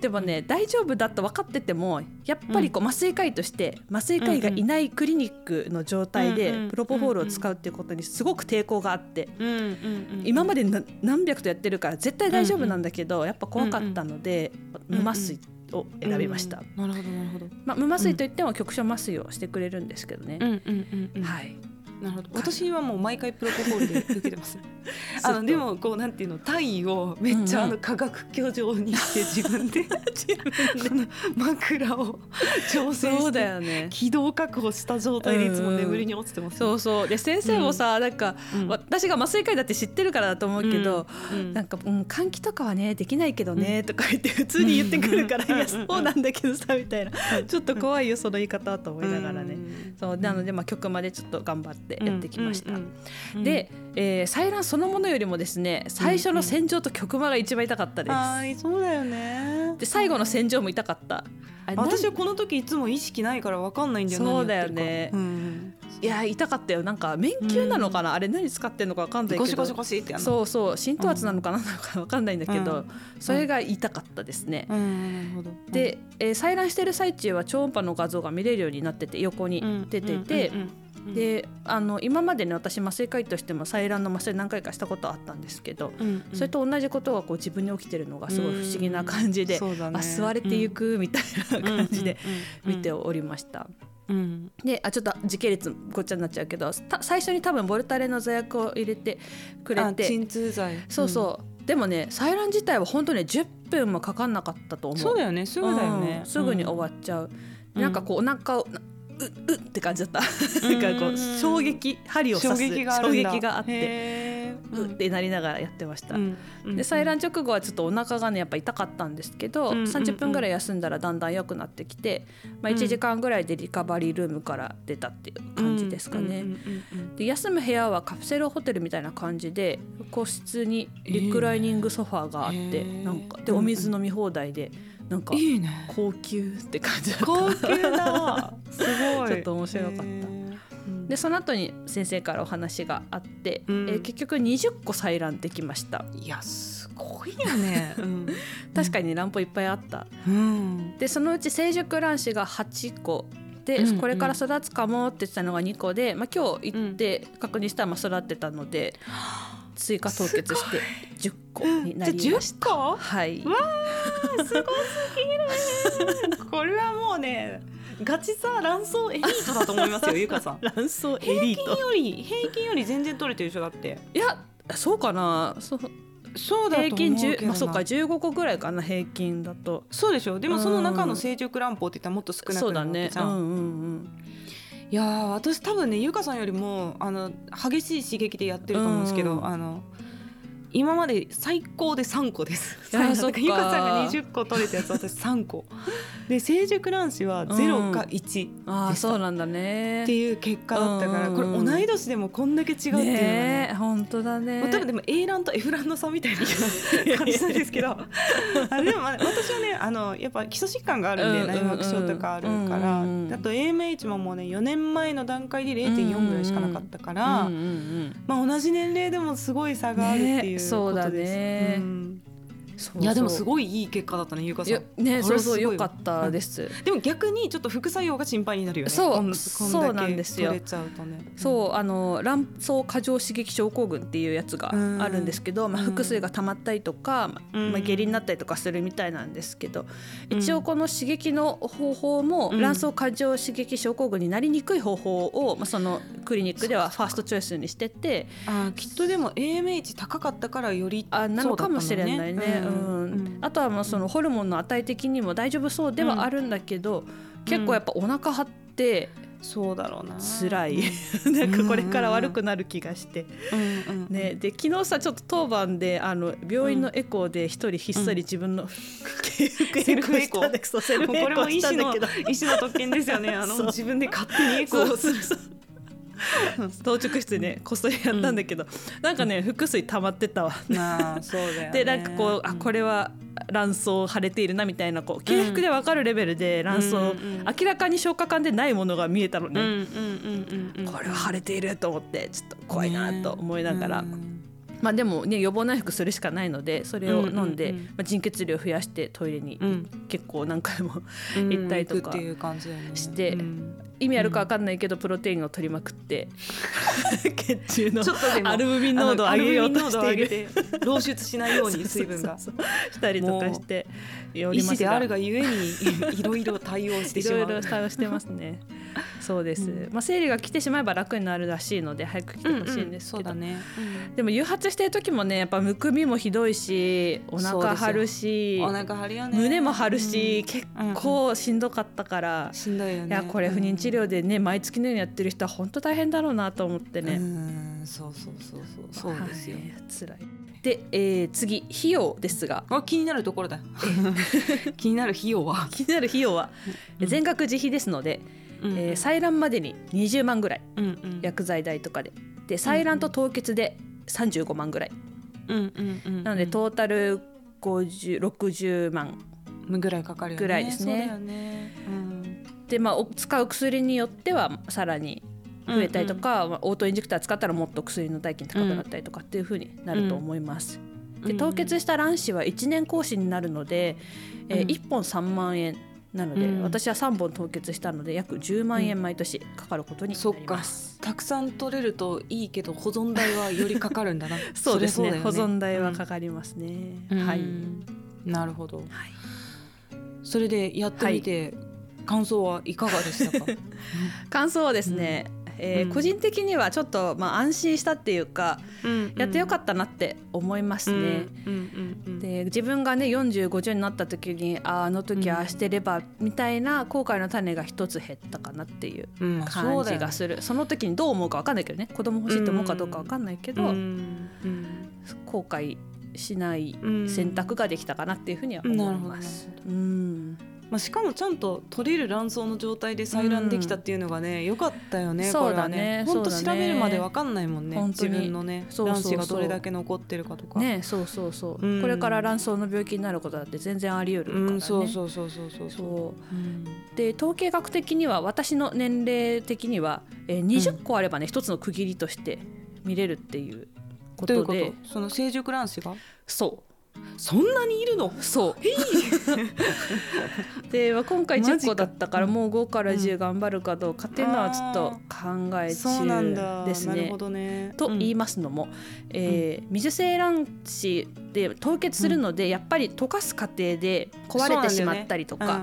Speaker 3: でもね大丈夫だと分かっててもやっぱりこう麻酔科医として麻酔科医がいないクリニックの状態でプロポフォールを使うっていうことにすごく抵抗があって、今まで何百とやってるから絶対大丈夫なんだけどやっぱ怖かったので無麻酔を選びました。
Speaker 2: なるほどなるほど。
Speaker 3: まあ無麻酔といっても局所麻酔をしてくれるんですけどね。はい。
Speaker 2: なるほど。私はもう毎回プロポフォールで受けてますあのでもこうなんていうの体位をめっちゃあの化学居上にして自分で 自分で枕を調整
Speaker 3: そう
Speaker 2: して
Speaker 3: だよね。
Speaker 2: 気道確保した状態でいつも眠りに落ちてます、
Speaker 3: そうそう。で先生もさ、なんか、
Speaker 2: うん。
Speaker 3: 私が麻酔科医だって知ってるからだと思うけど、
Speaker 2: うん。
Speaker 3: なんか、うん、換気とかはねできないけどね、とか言って普通に言ってくるから、
Speaker 2: うん。
Speaker 3: いやそうなんだけどさみたいな。ちょっと怖いよその言い方と思いながらね、
Speaker 2: うん。
Speaker 3: そうなので、まあ、曲までちょっと頑張ってやってきました。
Speaker 2: うん。うん。うん。
Speaker 3: で、えー、採卵そのものよりもですね最初の戦場と曲間が一番痛かったです。
Speaker 2: はいそうだよね。
Speaker 3: で最後の戦場も痛かった。
Speaker 2: 私はこの時いつも意識ないから分かんないんだよ
Speaker 3: そうだよね。
Speaker 2: うん
Speaker 3: いや痛かったよ。なんか免球なのかな、あれ何使ってんのかわかんないけど。
Speaker 2: ゴシゴシゴシって
Speaker 3: そうそう浸透圧なのかなのかわかんないんだけど、
Speaker 2: うん。
Speaker 3: それが痛かったですね。で、えー採卵してる最中は超音波の画像が見れるようになってて横に出ていて、
Speaker 2: うんうんうんうん
Speaker 3: であの今までね私麻酔科医としても採卵の麻酔何回かしたことあったんですけど、
Speaker 2: うんうん。
Speaker 3: それと同じことがこう自分に起きてるのがすごい不思議な感じで、
Speaker 2: ね。
Speaker 3: あ吸われていくみたいな感じで見て
Speaker 2: お
Speaker 3: おりました。
Speaker 2: うん。
Speaker 3: であちょっと時系列ごっちゃになっちゃうけどた最初に多分ボルタレの座薬を入れてくれ
Speaker 2: あ
Speaker 3: て
Speaker 2: 鎮痛剤。
Speaker 3: そうそう、でもね採卵自体は本当ね10分もかかんなかったと思う。
Speaker 2: そうだよねすぐだよね。
Speaker 3: うん。すぐに終わっちゃう、
Speaker 2: うん。
Speaker 3: なんかこうお腹をなううって感じだった。なんかこう衝撃針を刺す
Speaker 2: 衝撃があ
Speaker 3: ってうってなりながらやってました、
Speaker 2: うん。うん。
Speaker 3: で採卵直後はちょっとお腹がねやっぱ痛かったんですけど、
Speaker 2: うんうんうん。
Speaker 3: 30分ぐらい休んだらだんだん良くなってきて、まあ、
Speaker 2: うん。
Speaker 3: 1時間ぐらいでリカバリールームから出たっていう感じですかね。で休む部屋はカプセルホテルみたいな感じで個室にリクライニングソファーがあって、
Speaker 2: へー。
Speaker 3: なんかでお水飲み放題でなんか
Speaker 2: うんいいね。
Speaker 3: 高級って感じだった。
Speaker 2: 高級だ。すごい。
Speaker 3: ちょっと面白かった。でその後に先生からお話があって、
Speaker 2: うん。
Speaker 3: えー結局20個採卵できました。
Speaker 2: いやすごいよね。うん。
Speaker 3: 確かに卵胞いっぱいあった。
Speaker 2: うん。
Speaker 3: でそのうち成熟卵子が8個。で、
Speaker 2: うん
Speaker 3: これから育つかもって言ってたのが2個で、まあ、今日行って確認したらまあ育ってたので、追加凍結して10個になりまし
Speaker 2: じゃあ10個？
Speaker 3: た。はい、
Speaker 2: わあすごすぎる。これはもうねガチさ卵巣エリートだと思いますよ ゆかさん。
Speaker 3: 卵巣エ
Speaker 2: 平
Speaker 3: リート。
Speaker 2: 均より平均より全然取れてるでしょだって。
Speaker 3: いやそうかな。そう
Speaker 2: そうだ
Speaker 3: 平均
Speaker 2: うけどな。
Speaker 3: 10、まあ、そうか15個ぐらいかな平均だと。
Speaker 2: そうでしょ。でもその中の成熟卵胞って言ったらもっと少なくな
Speaker 3: そうだ
Speaker 2: るわけじゃん、
Speaker 3: ね。うんうんうん
Speaker 2: いやー私多分ねゆかさんよりもあの激しい刺激でやってると思うんですけど、
Speaker 3: うん。
Speaker 2: あの今まで最高で3個です。
Speaker 3: いや
Speaker 2: だ
Speaker 3: そっか。
Speaker 2: ゆかさんが20個取れたやつ私3個。で成熟卵子は0か1
Speaker 3: ああ
Speaker 2: でした。
Speaker 3: そうなんだね。
Speaker 2: っていう結果だったから、
Speaker 3: うん。
Speaker 2: これ同い年でもこんだけ違うっていうのがね。
Speaker 3: 本当だね。
Speaker 2: まあ、多分でも A 卵と F 卵の差みたいな感じなんですけど。あでもまあ私はねあのやっぱ基礎疾患があるんで、
Speaker 3: うんうんうん
Speaker 2: 内膜症とかあるから、
Speaker 3: うんうんうん。
Speaker 2: あと AMH ももうね4年前の段階で0.4ぐらいしかなかったから、
Speaker 3: うんうんうん。
Speaker 2: まあ、同じ年齢でもすごい差があるっていう
Speaker 3: そうだね。
Speaker 2: うん。いやでもすごいいい結果だったねゆうかさん。
Speaker 3: ねそうそうよかったです、
Speaker 2: でも逆にちょっと副作用が心配になるよね。
Speaker 3: そうそうなんですよ。
Speaker 2: 取れちゃうとね。
Speaker 3: そうあの卵巣過剰刺激症候群っていうやつがあるんですけど、まあ、
Speaker 2: うん。
Speaker 3: 腹水が溜まったりとか、まあ下痢になったりとかするみたいなんですけど、
Speaker 2: うん。
Speaker 3: 一応この刺激の方法も
Speaker 2: うん。
Speaker 3: 卵巣過剰刺激症候群になりにくい方法を、まあ、そのクリニックではファーストチョイスにしてて
Speaker 2: あーきっとでも AMH 高かったからより
Speaker 3: あなのかもしれないね。
Speaker 2: そう
Speaker 3: ん。
Speaker 2: うん。
Speaker 3: あとはもうそのホルモンの値的にも大丈夫そうではあるんだけど、結構やっぱお腹張って
Speaker 2: そうだろうな。
Speaker 3: 辛い。なんかこれから悪くなる気がして。
Speaker 2: うんうん
Speaker 3: ね、で昨日さちょっと当番であの病院のエコーで一人ひっそり自分の、
Speaker 2: セルフエコー
Speaker 3: したんセルフエコ
Speaker 2: これも医師の特権ですよね。あの
Speaker 3: そう。
Speaker 2: 自分で勝手にエコーをする。
Speaker 3: そうそう 当直室でねこっそりやったんだけど、なんかね腹水溜まってたわ。
Speaker 2: なあそうだよね。
Speaker 3: でなんかこうあこ
Speaker 2: れ
Speaker 3: れは卵巣腫れているなみたいなこう経腹で分かるレベルで卵巣、
Speaker 2: うんうん
Speaker 3: 明らかに消化管でないものが見えたのね、
Speaker 2: うんうんうんうんうん。
Speaker 3: これは腫れていると思ってちょっと怖いなと思いながら、
Speaker 2: うん
Speaker 3: まあでもね予防内服するしかないのでそれを飲んで、
Speaker 2: うんうん。うん
Speaker 3: まあ、腎血量増やしてトイレに
Speaker 2: うん。
Speaker 3: 結構何回も
Speaker 2: うん。
Speaker 3: 行ったりとか
Speaker 2: 行くっていう感じだよね。
Speaker 3: して
Speaker 2: うん
Speaker 3: 意味あるか分かんないけど、プロテインを取りまくって血中の
Speaker 2: ちょっとでも
Speaker 3: アルブミン濃度を上げようとしている。
Speaker 2: て漏出しないように 水分が
Speaker 3: したりとかしてお
Speaker 2: 医
Speaker 3: りますが
Speaker 2: 師であるがゆえにいろいろ対応して
Speaker 3: いろ
Speaker 2: しま
Speaker 3: いうろ対応してますね。そうです、まあ生理が来てしまえば楽になるらしいので早く来てほしいんですけど、
Speaker 2: ね、
Speaker 3: でも誘発してる時もねやっぱむくみもひどいしお腹張るし
Speaker 2: お腹張るよね。
Speaker 3: 胸も張るし、
Speaker 2: うん。
Speaker 3: 結構しんどかったから、
Speaker 2: しんどいよね。
Speaker 3: いやこれ不妊治療でね毎月のようにやってる人は本当大変だろうなと思ってね。
Speaker 2: うんそうそうそうそうそうですよ、
Speaker 3: はい辛い。で、えー次費用ですが。
Speaker 2: あ気になるところだ。気になる費用は、
Speaker 3: 気になる費用は
Speaker 2: うん。
Speaker 3: 全額自費ですので、
Speaker 2: うん
Speaker 3: えー採卵までに20万ぐらい
Speaker 2: うんうん。
Speaker 3: 薬剤代とかで。で採卵と凍結で35万ぐらい、
Speaker 2: うんうんうん
Speaker 3: なのでトータル5060万
Speaker 2: ぐらいかかるよね。
Speaker 3: ぐらいですね。
Speaker 2: そうだよね、うん
Speaker 3: で、まあ、お使う薬によってはさらに増えたりとか、まあオートインジェクター使ったらもっと薬の代金高くなったりとかっていう風になると思います。で凍結した卵子は1年更新になるので、えー
Speaker 2: うん。
Speaker 3: 1本3万円なので、
Speaker 2: うん。
Speaker 3: 私は3本凍結したので約10万円毎年かかることになります。
Speaker 2: たくさん取れるといいけど保存代はよりかかるんだな。
Speaker 3: そうですね。
Speaker 2: りゃだよ
Speaker 3: 保存代はかかりますね。
Speaker 2: うん。
Speaker 3: はい、
Speaker 2: うんなるほど。
Speaker 3: はい。
Speaker 2: それでやってみて、感想はいかがでしたか？
Speaker 3: 感想はですね、えー
Speaker 2: うん。
Speaker 3: 個人的にはちょっと、まあ、安心したっていうか、やってよか
Speaker 2: っ
Speaker 3: ったなって思います
Speaker 2: た
Speaker 3: ね。
Speaker 2: うん。うん。うん。
Speaker 3: で自分がね4050になった時にあーあの時ああしてればみたいな後悔の種が一つ減ったかなっていう感じがする。その時にどう思うか分かんないけどね。子供欲しいと思うかどうか分かんないけど、
Speaker 2: うん。うん。
Speaker 3: 後悔しない
Speaker 2: うん。
Speaker 3: 選択ができたかなっていうふうには思います。
Speaker 2: なるほど。
Speaker 3: うん
Speaker 2: まあ、しかもちゃんと取れる卵巣の状態で採卵できたっていうのがね、良かったよね
Speaker 3: そうだね。
Speaker 2: これはね。本当調べるまでわかんないもんね自分のね卵子がどれだけ残ってるかとか。
Speaker 3: ねそうそうそう、
Speaker 2: うん。
Speaker 3: これから卵巣の病気になることだって全然あり得るからね。
Speaker 2: うんそうそうそうそうそう。
Speaker 3: そう。
Speaker 2: うん。
Speaker 3: で統計学的には私の年齢的には、えー、20個あればね一つの区切りとして見れるっていうこ
Speaker 2: どういうこ
Speaker 3: と？で
Speaker 2: とその成熟卵子が？
Speaker 3: そ
Speaker 2: そんなにいるの？
Speaker 3: う。そう で、まあ、今回
Speaker 2: マジか
Speaker 3: 10個だったからもう5から10頑張るかどうかっていうのはちょっと考え中ですね。
Speaker 2: ね。
Speaker 3: と言いますのも、えー水性卵子で凍結するので、やっぱり溶かす過程で壊れてしまったりとか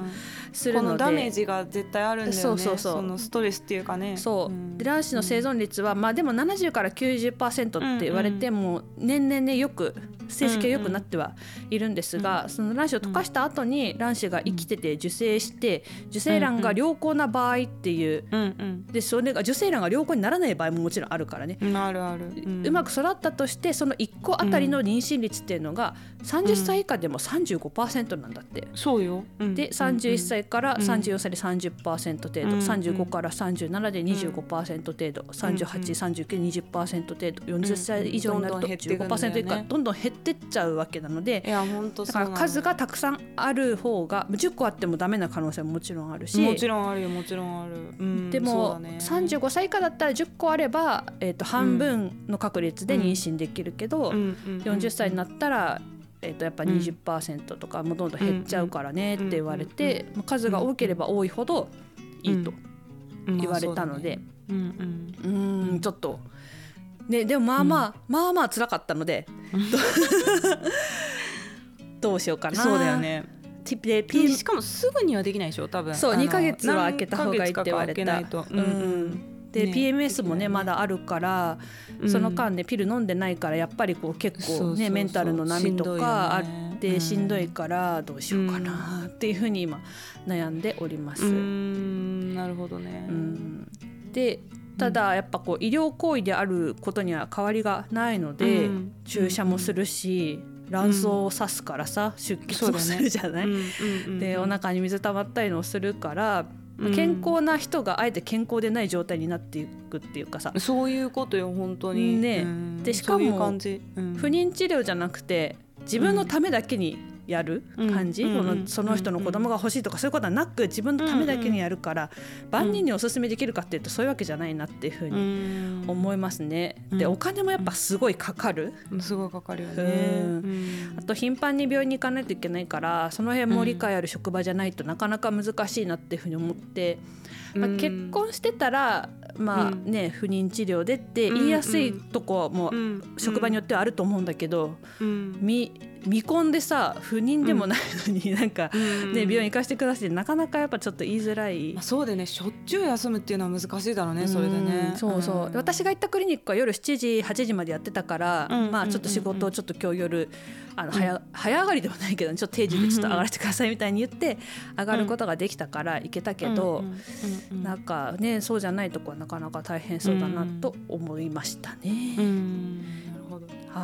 Speaker 3: するので、
Speaker 2: このダメージが絶対あるんだよね
Speaker 3: そうそうそう。
Speaker 2: のストレスっていうかね。
Speaker 3: そう、
Speaker 2: ん。
Speaker 3: で卵子の生存率は、まあでも70から90%って言われても、年々ねよく成績が良くなってはいるんですが、その卵子を溶かした後に卵子が生きてて受精して受精卵が良好な場合っていう。
Speaker 2: うん
Speaker 3: でそれが受精卵が良好にならない場合ももちろんあるからね、
Speaker 2: うんある。ある、
Speaker 3: うまく育ったとしてその1個あたりの妊娠率っていうのが30歳以下でも35%なんだって。
Speaker 2: そうよ、うん。
Speaker 3: で31歳から
Speaker 2: うん。
Speaker 3: 34歳で30%程度、
Speaker 2: うん。
Speaker 3: 35から37で25%程度、383920%程度40歳以上になると
Speaker 2: どんどん減っていくんだよね
Speaker 3: 15%以下どんどん減ってっちゃうわけなので
Speaker 2: いや本当
Speaker 3: だから数がたくさんある方が10個あってもダメな可能性ももちろんあるし。
Speaker 2: もちろんあるよもちろんある、うん
Speaker 3: でも、
Speaker 2: ね。
Speaker 3: 35歳以下だったら10個あれば、えー、と半分の確率で妊娠できるけど、
Speaker 2: うん。うん。
Speaker 3: 40歳になったら、えー、とやっぱ20%とかもうどんどん減っちゃうからねって言われて、まあ数が多ければ多いほどいいと言われたので、
Speaker 2: うん
Speaker 3: ちょっと。ね、でもまあまあ、まあまあ辛かったので。どうしようかな。
Speaker 2: そうだよね。
Speaker 3: で
Speaker 2: しかもすぐにはできないでしょ多分。
Speaker 3: そう
Speaker 2: あの
Speaker 3: 2ヶ月は空けた方がいいって言われた。うんで、
Speaker 2: ね
Speaker 3: PMS もね
Speaker 2: ね。
Speaker 3: まだあるから、
Speaker 2: うん。
Speaker 3: その間ねピル飲んでないからやっぱりこう結構ねメンタルの波とかあってしんどいからどうしようかなっていうふうに今悩んでおります。
Speaker 2: うーん。なるほどね、
Speaker 3: うん。でただやっぱこう医療行為であることには変わりがないので、
Speaker 2: うん。
Speaker 3: 注射もするし、卵巣を刺すからさ出血もするじゃない、
Speaker 2: うん。うん。うん。
Speaker 3: でお腹に水溜まったりもするから、
Speaker 2: うん
Speaker 3: 健康な人があえて健康でない状態になっていくっていうかさ、
Speaker 2: そういうことよ本当に。
Speaker 3: ね。
Speaker 2: うん。
Speaker 3: でしかも不妊治療じゃなくて自分のためだけにやる感じ、
Speaker 2: うん
Speaker 3: この
Speaker 2: うん
Speaker 3: その人の子供が欲しいとかそういうことはなく自分のためだけにやるから、万人にお勧めできるかっていうとそういうわけじゃないなっていうふうに思いますね。で
Speaker 2: うん。
Speaker 3: お金もやっぱすごいかかる、
Speaker 2: うん。すごいかかるよね、
Speaker 3: うん。
Speaker 2: うん。
Speaker 3: あと頻繁に病院に行かないといけないからその辺も理解ある職場じゃないとなかなか難しいなっていうふうに思って、まあ、結婚してたらまあね、不妊治療でって言いやすいとこも職場によってはあると思うんだけど、未未婚でさ不妊でもないのに、なんか、ね病院行かせてくださいってなかなかやっぱちょっと言いづらい、
Speaker 2: まあ、そうでね。しょっちゅう休むっていうのは難しいだろうねそれでね、
Speaker 3: そうそう、私が行ったクリニックは夜7時8時までやってたから、まあちょっと仕事をちょっと今日夜あの早,、早上がりではないけどちょっと定時でちょっと上がらせてくださいみたいに言って上がることができたから行けたけど、なんかねそうじゃないとこはなかなか大変そうだなと思いましたね。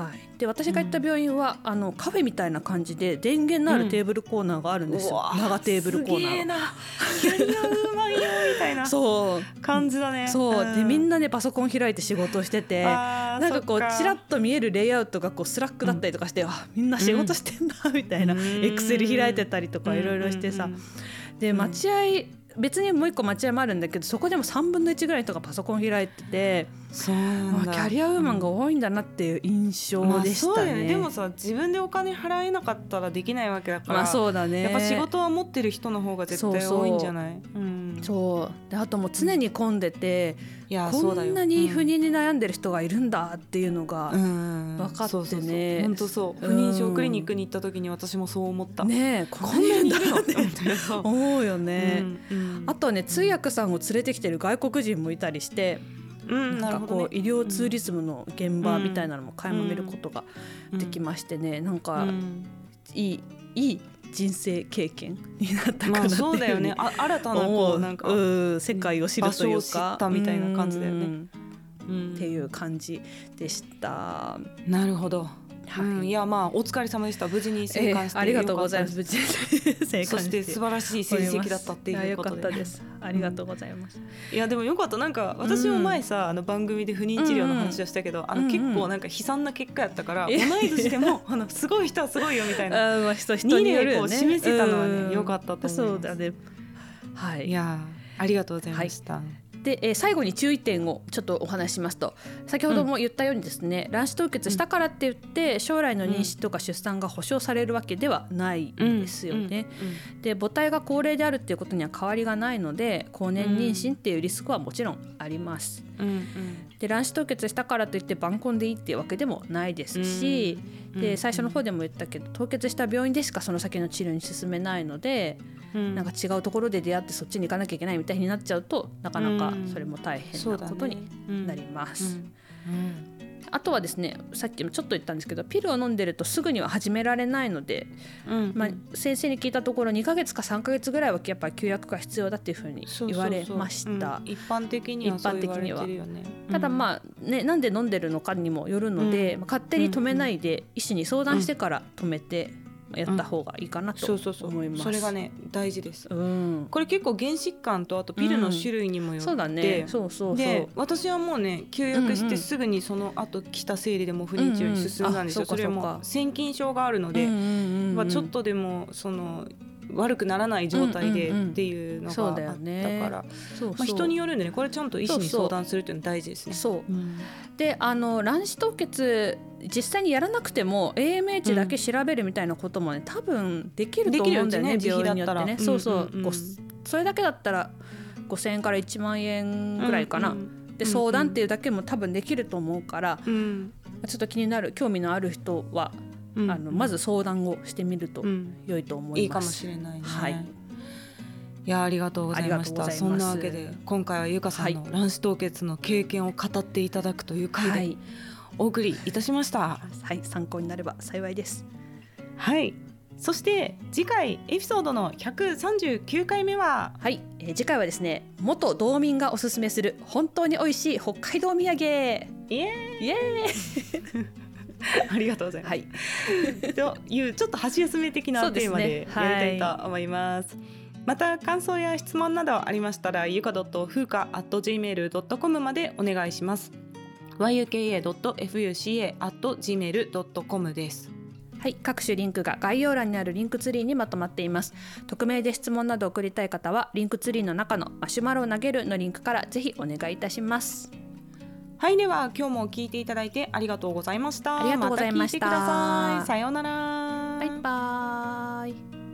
Speaker 3: はい、で私が行った病院は、うん、あのカフェみたいな感じで電源のあるテーブルコーナーがあるんですよ、うん、長テーブルコーナーが。
Speaker 2: キャリアウーマンよみたいな。そう。感じだね。
Speaker 3: そう、でみんなねパソコン開いて仕事をしててなんかこうちらっと見えるレイアウトがこう Slack だったりとかして、うん、あみんな仕事してんだみたいな、 Excel 開いてたりとかいろいろしてさ、で待合別にもう一個待合もあるんだけどそこでも3分の1ぐらいの人がパソコン開いててそうキャリアウーマンが多いんだなっていう印象でしたね。まあ
Speaker 2: ね、でもさ自分でお金払えなかったらできないわけだから、
Speaker 3: まあ、そうだね。
Speaker 2: やっぱ仕事は持ってる人の方が絶対多いんじゃない？
Speaker 3: そうであともう常に混んでて、いやこんなに不妊に悩んでる人がいるんだっていうのが分かってね。
Speaker 2: 本当そう。不妊症クリニックに行った時に私もそう思った。
Speaker 3: ねこんなにいるのって 思うよね、あとはね通訳さんを連れてきてる外国人もいたりしてなんかこう医療ツーリズムの現場みたいなのも垣間見ることができましてね、なんかいいいい人生経験になったかなって
Speaker 2: そうだよね。あ新たなこうなんか
Speaker 3: 世界を知るというか。
Speaker 2: みたいな感じだよね、
Speaker 3: っていう感じでした。
Speaker 2: なるほどはい、うん、いやまあお疲れ様でした。無事に生還して、えー、
Speaker 3: ありがとうございます。無事
Speaker 2: 生還して。素晴らしい成績だったっていうことで。
Speaker 3: ですありがとうございます、
Speaker 2: うん、いやでもよかった。なんか私も前さ、うん、あの番組で不妊治療の話をしたけど、うんうん、あの結構なんか悲惨な結果やったから、同い年でも あのすごい人はすごいよみたいな。あ、まあ、人人によるよ、ね、示せたのはねよかったと思います。そうだね。はい。いやありがとうございました、はい
Speaker 3: で、えー、最後に注意点をちょっとお話しますと。先ほども言ったようにですね、うん、卵子凍結したからって言って将来の妊娠とか出産が保障されるわけではないんですよね。で母体が高齢であるっていうことには変わりがないので高年妊娠っていうリスクはもちろんあります。うんうん、で卵子凍結したからといって晩婚でいいっていうわけでもないですし、で最初の方でも言ったけど凍結した病院でしかその先の治療に進めないので。なんか違うところで出会ってそっちに行かなきゃいけないみたいになっちゃうとなかなかそれも大変なことになります。あとはですねさっきもちょっと言ったんですけどピルを飲んでるとすぐには始められないので、うん。まあ、先生に聞いたところ2か月か3か月ぐらいはやっぱり休薬が必要だっていうふうに言われました。
Speaker 2: 一般的にはそう言われてるよね。
Speaker 3: ただまあねなんで飲んでるのかにもよるので、うん、勝手に止めないで医師に相談してから止めて、やった方がいいかなと思います。
Speaker 2: そうそれがね大事です、うん。これ結構原疾患とあとピルの種類にもよって、うん、そうだね。そうそうで私はもうね休薬してすぐにその後来た生理でも不妊治療に進んだんですよ。うんうん、それも腺筋症があるので、まあちょっとでもその悪くならない状態でっていうのがあったから、まあ、人によるんでねこれちゃんと医師に相談するっていうの大事ですね。
Speaker 3: そうであの卵子凍結実際にやらなくても AMH だけ調べるみたいなこともね、多分できると思うんだよね、ね、病院によってね。そうそう、うんうん、それだけだったら5,000円から1万円ぐらいかな。うんうん、で相談っていうだけも多分できると思うから、うん、ちょっと気になる興味のある人はあのまず相談をしてみると良いと思います。い
Speaker 2: いかもしれない、ね、はい。いやありがとうございました。そんなわけで今回はゆかさんの卵子凍結の経験を語っていただくという回でお送りいたしました、
Speaker 3: はい、参考になれば幸いです。
Speaker 2: はい。そして次回エピソードの139回目は？
Speaker 3: はい、えー、次回はですね元道民がおすすめする本当に美味しい北海道土産。イエ
Speaker 2: ーイ。イエーイ ありがとうございます。はい、というちょっと箸休め的なテーマでやりたいと思います。すねはい、また感想や質問などありましたらゆか .fuka.gmail.com までお願いします。yuka.fuca.gmail.com です。
Speaker 3: はい、各種リンクが概要欄にある Linktree にまとまっています。匿名で質問など送りたい方は Linktree の中のマシュマロを投げるのリンクからぜひお願いいたします。
Speaker 2: はいでは今日も聞いていただいてありがとうございました。
Speaker 3: ありがとうございました。
Speaker 2: また聞いてください。さようなら。
Speaker 3: バイバイ。